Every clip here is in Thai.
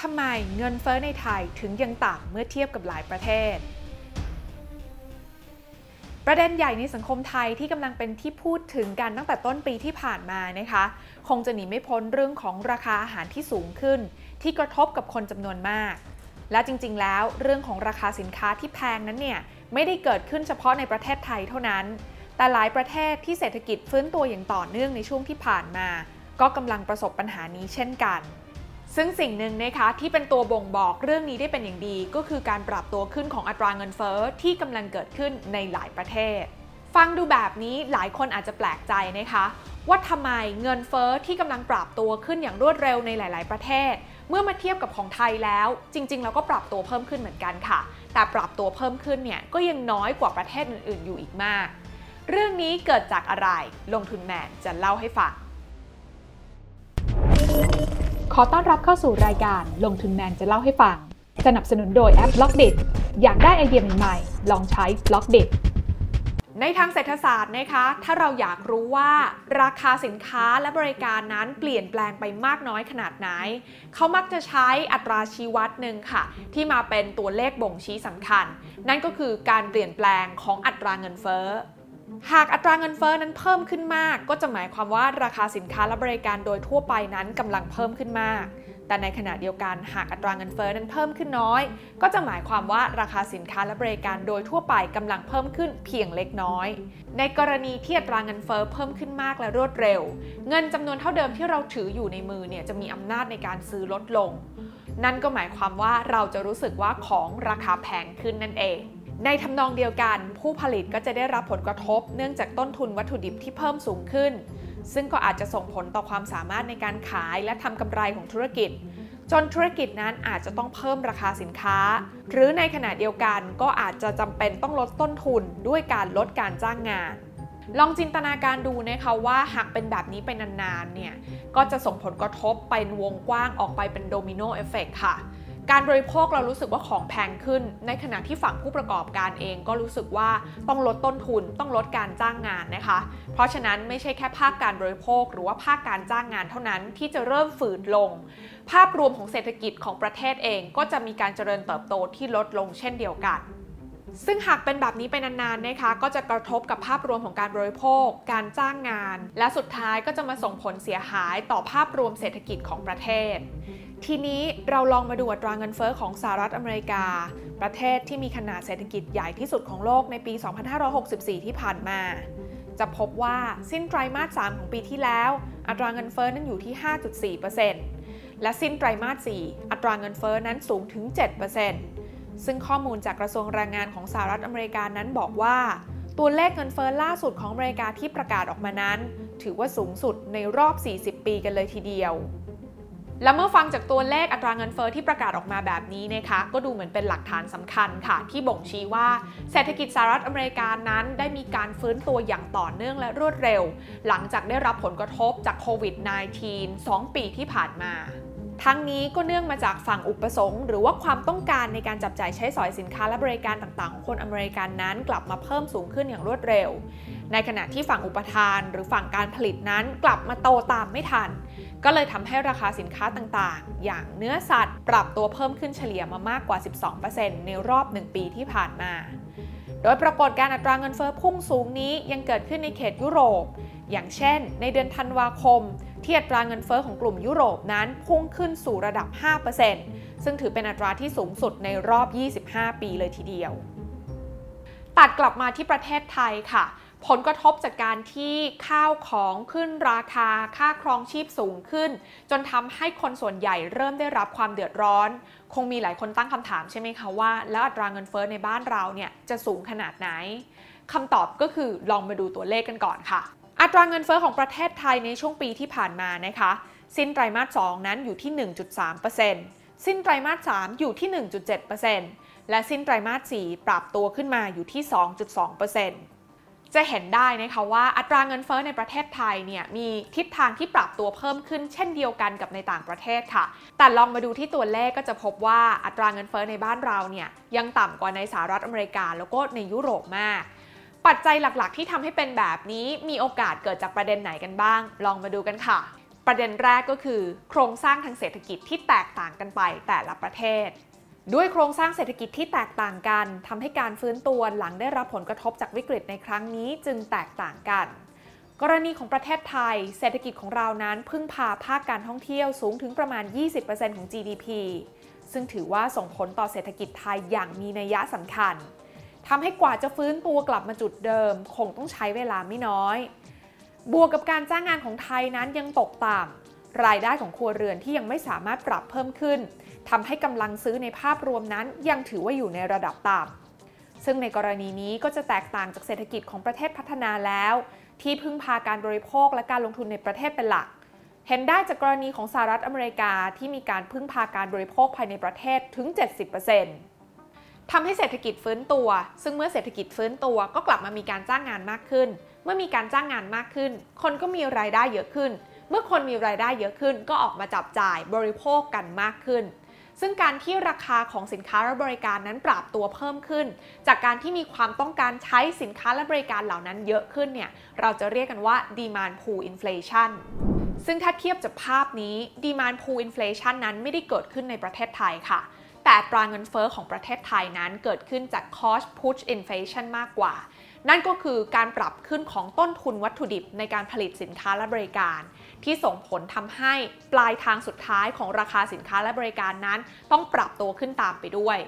ทำไมเงินเฟ้อในไทยถึงยังต่ำเมื่อเทียบกับหลายประเทศ ประเด็นใหญ่ในสังคมไทยที่กำลังเป็นที่พูดถึงกันตั้งแต่ต้นปีที่ผ่านมานะคะ คงจะหนีไม่พ้นเรื่องของราคาอาหารที่สูงขึ้น ที่กระทบกับคนจำนวนมาก และจริงๆ แล้วเรื่องของราคาสินค้าที่แพงนั้นเนี่ยไม่ได้เกิดขึ้นเฉพาะในประเทศไทยเท่านั้น แต่หลายประเทศที่เศรษฐกิจฟื้นตัวอย่างต่อเนื่องในช่วงที่ผ่านมา ก็กำลังประสบปัญหานี้เช่นกัน ซึ่งสิ่งหนึ่งนะคะที่เป็นตัวบ่งบอกเรื่องนี้ได้เป็นอย่างดี ก็คือการปรับตัวขึ้นของอัตราเงินเฟ้อที่กำลังเกิดขึ้นในหลายประเทศ ฟังดูแบบนี้หลายคนอาจจะแปลกใจนะคะ ว่าทำไมเงินเฟ้อที่กำลังปรับตัวขึ้นอย่างรวดเร็วในหลาย ๆ ประเทศ เมื่อมาเทียบกับของไทยแล้ว จริง ๆ เราก็ปรับตัวเพิ่มขึ้นเหมือนกันค่ะ แต่ปรับตัวเพิ่มขึ้นเนี่ยก็ยังน้อยกว่าประเทศอื่น ๆ อยู่อีกมาก เรื่องนี้เกิดจากอะไร ลงทุนแมนจะเล่าให้ฟัง ขอต้อนรับเข้าสู่รายการลงทุนแมนจะเล่าให้ฟัง สนับสนุนโดยแอป b ล็อกเดอยากได้ไอเดียใหม่ๆ ลองใช้ b ล็อกเดในทางเศรษฐศาสตร์นะคะ ถ้าเราอยากรู้ว่าราคาสินค้าและบริการนั้นเปลี่ยนแปลงไปมากน้อยขนาดไหน เขามักจะใช้อัตราชี้วัดหนึ่งค่ะ ที่มาเป็นตัวเลขบ่งชี้สำคัญ นั่นก็คือการเปลี่ยนแปลงของอัตราเงินเฟ้อ หากอัตราเงินเฟ้อนั้นเพิ่มขึ้นมาก ก็จะหมายความว่าราคาสินค้าและบริการโดยทั่วไปนั้นกำลังเพิ่มขึ้นมาก แต่ในขณะเดียวกันหากอัตราเงินเฟ้อนั้นเพิ่มขึ้นน้อย ก็จะหมายความว่าราคาสินค้าและบริการโดยทั่วไปกำลังเพิ่มขึ้นเพียงเล็กน้อย ในกรณีที่อัตราเงินเฟ้อเพิ่มขึ้นมากและรวดเร็ว เงินจำนวนเท่าเดิมที่เราถืออยู่ในมือเนี่ยจะมีอำนาจในการซื้อลดลง นั่นก็หมายความว่าเราจะรู้สึกว่าของราคาแพงขึ้นนั่นเอง ในทำนองเดียวกัน ผู้ผลิตก็จะได้รับผลกระทบ เนื่องจากต้นทุนวัตถุดิบที่เพิ่มสูงขึ้น ซึ่งก็อาจจะส่งผลต่อความสามารถในการขายและทำกำไรของธุรกิจ จนธุรกิจนั้นอาจจะต้องเพิ่มราคาสินค้า หรือในขณะเดียวกันก็อาจจะจำเป็นต้องลดต้นทุนด้วยการลดการจ้างงาน ลองจินตนาการดูนะคะว่าหากเป็นแบบนี้ไปนานๆเนี่ยก็จะส่งผลกระทบไปวงกว้างออกไปเป็น domino effect ค่ะ การบริโภคเรารู้สึกว่าของแพงขึ้น ในขณะที่ฝั่งผู้ประกอบการเองก็รู้สึกว่าต้องลดต้นทุนต้องลดการจ้างงานนะคะ เพราะฉะนั้นไม่ใช่แค่ภาคการบริโภค หรือว่าภาคการจ้างงานเท่านั้นที่จะเริ่มฝืดลง ภาพรวมของเศรษฐกิจของประเทศเองก็จะมีการเจริญเติบโตที่ลดลงเช่นเดียวกันซึ่งหากเป็นแบบนี้ไปนานๆนะคะ ก็จะกระทบกับภาพรวมของการบริโภค การจ้างงาน และสุดท้ายก็จะมาส่งผลเสียหายต่อภาพรวมเศรษฐกิจของประเทศ ทีนี้เราลองมาดูอัตราเงินเฟอ้อของสหรัฐอเมริกา ประเทศที่มีขนาดเศรษฐกิจใหญ่ที่สุดของโลกในปี 2564 ที่ผ่านมา จะพบว่าสิ้นไตรมาส 3 ของปีที่แล้ว อัตราเงินเฟอ้อนั้นอยู่ที่ 5.4%และสิ้นไตรมาส 4 อัตราเงินเฟอ้อนั้นสูงถึง 7%ซึ่งข้อมูลจากกระทรวงแรงงานของสหรัฐอเมริกานั้นบอกว่า ตัวเลขเงินเฟอ้อล่าสุดของอเมริกาที่ประกาศออกมานั้น ถือว่าสูงสุดในรอบ 40 ปีกันเลยทีเดียว และเมื่อฟังจากตัวเลขอัตราเงินเฟอ้อที่ประกาศออกมาแบบนี้นะคะก็ดูเหมือนเป็นหลักฐานสำคัญค่ะ ที่บ่งชี้ว่าเศรษฐกิจสหรัฐอเมริกานั้น ได้มีการฟื้นตัวอย่างต่อเนื่องและรวดเร็ว หลังจากได้รับผลกระทบจากโควิด -19 2 ปีที่ผ่านมาทั้งนี้ก็เนื่องมาจากฝั่งอุปสงค์ หรือว่าความต้องการในการจับจ่ายใช้สอยสินค้าและบริการต่างๆ ของคนอเมริกันนั้นกลับมาเพิ่มสูงขึ้นอย่างรวดเร็ว ในขณะที่ฝั่งอุปทานหรือฝั่งการผลิตนั้นกลับมาโตตามไม่ทัน ก็เลยทำให้ราคาสินค้าต่างๆ อย่างเนื้อสัตว์ ปรับตัวเพิ่มขึ้นเฉลี่ยมามากกว่า 12%ในรอบ 1 ปีที่ผ่านมา โดยปรากฏการอัตราเงินเฟอ้อพุ่งสูงนี้ยังเกิดขึ้นในเขตยุโรป อย่างเช่น ในเดือนธันวาคมที่อัตราเงินเฟอ้อของกลุ่มยุโรปนั้นพุ่งขึ้นสู่ระดับ 5%ซึ่งถือเป็นอัตราที่สูงสุดในรอบ 25 ปีเลยทีเดียว ตัดกลับมาที่ประเทศไทยค่ะ ผลกระทบจากการที่ข้าวของขึ้นราคาค่าครองชีพสูงขึ้น จนทำให้คนส่วนใหญ่เริ่มได้รับความเดือดร้อน คงมีหลายคนตั้งคำถามใช่ไหมคะว่า แล้วอัตราเงินเฟ้อในบ้านเราเนี่ยจะสูงขนาดไหนคำตอบก็คือลองมาดูตัวเลขกันก่อนค่ะ อัตราเงินเฟ้อของประเทศไทยในช่วงปีที่ผ่านมานะคะ สิ้นไตรมาส 2 นั้นอยู่ที่ 1.3%สิ้นไตรมาส 3 อยู่ที่ 1.7%และสิ้นไตรมาส 4 ปรับตัวขึ้นมาอยู่ที่ 2.2% จะเห็นได้นะคะว่าอัตราเงินเฟ้อในประเทศไทยเนี่ยมีทิศทางที่ปรับตัวเพิ่มขึ้นเช่นเดียวกันกับในต่างประเทศค่ะ แต่ลองมาดูที่ตัวเลขก็จะพบว่าอัตราเงินเฟ้อในบ้านเราเนี่ยยังต่ำกว่าในสหรัฐอเมริกา แล้วก็ในยุโรปมาก ปัจจัยหลักๆ ที่ทำให้เป็นแบบนี้มีโอกาสเกิดจากประเด็นไหนกันบ้าง ลองมาดูกันค่ะ ประเด็นแรกก็คือ โครงสร้างทางเศรษฐกิจที่แตกต่างกันไปแต่ละประเทศ ด้วยโครงสร้างเศรษฐกิจที่แตกต่างกันทำให้การฟื้นตัวหลังได้รับผลกระทบจากวิกฤตในครั้งนี้จึงแตกต่างกัน กรณีของประเทศไทย เศรษฐกิจของเรานั้นพึ่งพาภาคการท่องเที่ยวสูงถึงประมาณ 20%ของ GDP ซึ่งถือว่าส่งผลต่อเศรษฐกิจไทยอย่างมีนัยสำคัญทำให้กว่าจะฟื้นตัวกลับมาจุดเดิม คงต้องใช้เวลาไม่น้อย บวกกับการจ้างงานของไทยนั้นยังตกต่ำ รายได้ของครัวเรือนที่ยังไม่สามารถปรับเพิ่มขึ้นทำให้กำลังซื้อในภาพรวมนั้น ยังถือว่าอยู่ในระดับต่ำซึ่งในกรณีนี้ก็จะแตกต่างจากเศรษฐกิจของประเทศพัฒนาแล้ว ที่พึ่งพาการบริโภคและการลงทุนในประเทศเป็นหลัก เห็นได้จากกรณีของสหรัฐอเมริกาที่มีการพึ่งพาการบริโภคภายในประเทศถึง 70%ทำให้เศรษฐกิจฟื้นตัว ซึ่งเมื่อเศรษฐกิจฟื้นตัวก็กลับมามีการจ้างงานมากขึ้น เมื่อมีการจ้างงานมากขึ้น คนก็มีรายได้เยอะขึ้น เมื่อคนมีรายได้เยอะขึ้นก็ออกมาจับจ่ายบริโภคกันมากขึ้น ซึ่งการที่ราคาของสินค้าและบริการนั้นปรับตัวเพิ่มขึ้น จากการที่มีความต้องการใช้สินค้าและบริการเหล่านั้นเยอะขึ้นเนี่ยเราจะเรียกกันว่า demand pull inflation ซึ่งถ้าเทียบจากภาพนี้ demand pull inflation นั้นไม่ได้เกิดขึ้นในประเทศไทยค่ะ แต่ตราเงินเฟอ้อของประเทศไทยนั้นเกิดขึ้นจาก cost push inflation มากกว่า นั่นก็คือการปรับขึ้นของต้นทุนวัตถุดิบในการผลิตสินค้าและบริการ ที่ส่งผลทำให้ปลายทางสุดท้ายของราคาสินค้าและบริการนั้น ต้องปรับตัวขึ้นตามไปด้วย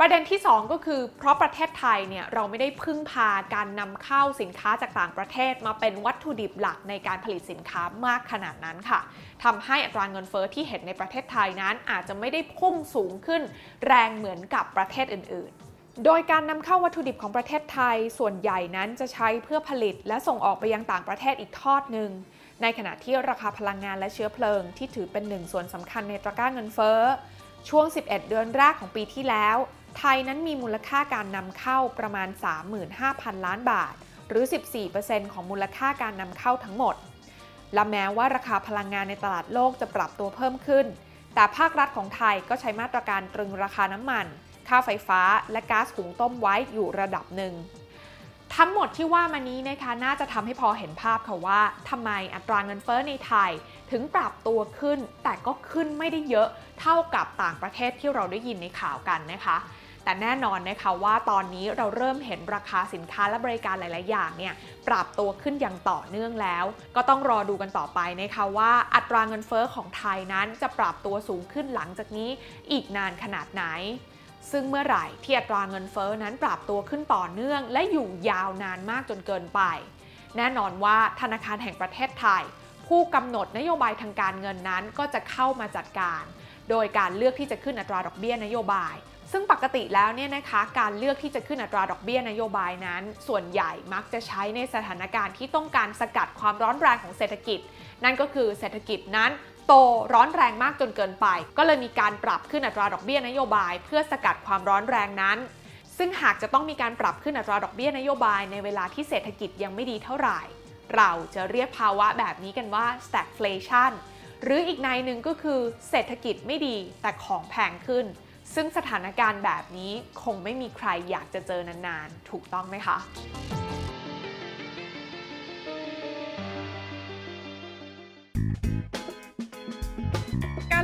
ประเด็นที่ 2 ก็คือเพราะประเทศไทยเนี่ยเราไม่ได้พึ่งพาการนำเข้าสินค้าจากต่างประเทศมาเป็นวัตถุดิบหลักในการผลิตสินค้ามากขนาดนั้นค่ะทำให้อัตราเงินเฟอ้อที่เห็นในประเทศไทยนั้นอาจจะไม่ได้พุ่งสูงขึ้น แรงเหมือนกับประเทศอื่นๆ โดยการนำเข้าวัตถุดิบของประเทศไทย ส่วนใหญ่นั้นจะใช้เพื่อผลิตและส่งออกไปยังต่างประเทศอีกทอดหนึ่ง ในขณะที่ราคาพลังงานและเชื้อเพลิงที่ถือเป็นหนึ่งส่วนสำคัญในตระก้าเงินเฟ้อ ช่วง 11 เดือนแรกของปีที่แล้ว ไทยนั้นมีมูลค่าการนำเข้าประมาณ 35,000 ล้านบาท หรือ 14%ของมูลค่าการนำเข้าทั้งหมด และแม้ว่าราคาพลังงานในตลาดโลกจะปรับตัวเพิ่มขึ้น แต่ภาครัฐของไทยก็ใช้มาตรการตรึงราคาน้ำมัน ค่าไฟฟ้า และก๊าซหุงต้มไว้อยู่ระดับหนึ่ง ทั้งหมดที่ว่ามานี้นะคะน่าจะทำให้พอเห็นภาพค่ะว่าทำไมอัตราเงินเฟ้อในไทย ถึงปรับตัวขึ้น แต่ก็ขึ้นไม่ได้เยอะเท่ากับต่างประเทศที่เราได้ยินในข่าวกันนะคะ แต่แน่นอนนะคะว่าตอนนี้เราเริ่มเห็นราคาสินค้าและบริการหลาย ๆ อย่างเนี่ยปรับตัวขึ้นอย่างต่อเนื่องแล้ว ก็ต้องรอดูกันต่อไปนะคะว่าอัตราเงินเฟ้อของไทยนั้นจะปรับตัวสูงขึ้นหลังจากนี้อีกนานขนาดไหน ซึ่งเมื่อไหร่ที่อัตราเงินเฟอ้อนั้นปรับตัวขึ้นต่อเนื่อง และอยู่ยาวนานมากจนเกินไป แน่นอนว่าธนาคารแห่งประเทศไทย ผู้กำหนดนโยบายทางการเงินนั้นก็จะเข้ามาจัดการ โดยการเลือกที่จะขึ้นอัตราดอกเบี้ยนโยบาย ซึ่งปกติแล้วเนี่ยนะคะการเลือกที่จะขึ้นอัตราดอกเบี้ยนโยบายนั้น ส่วนใหญ่มักจะใช้ในสถานการณ์ที่ต้องการสกัดความร้อนแรงของเศรษฐกิจ นั่นก็คือเศรษฐกิจนั้น โตร้อนแรงมากจนเกินไป ก็เลยมีการปรับขึ้นอัตราดอกเบี้ยนโยบาย เพื่อสกัดความร้อนแรงนั้น ซึ่งหากจะต้องมีการปรับขึ้นอัตราดอกเบี้ยนโยบายในเวลาที่เศรษฐกิจยังไม่ดีเท่าไหร่ เราจะเรียกภาวะแบบนี้กันว่า stagflation หรืออีกในหนึ่งก็คือเศรษฐกิจไม่ดีแต่ของแพงขึ้น ซึ่งสถานการณ์แบบนี้คงไม่มีใครอยากจะเจอนานๆ ถูกต้องไหมคะ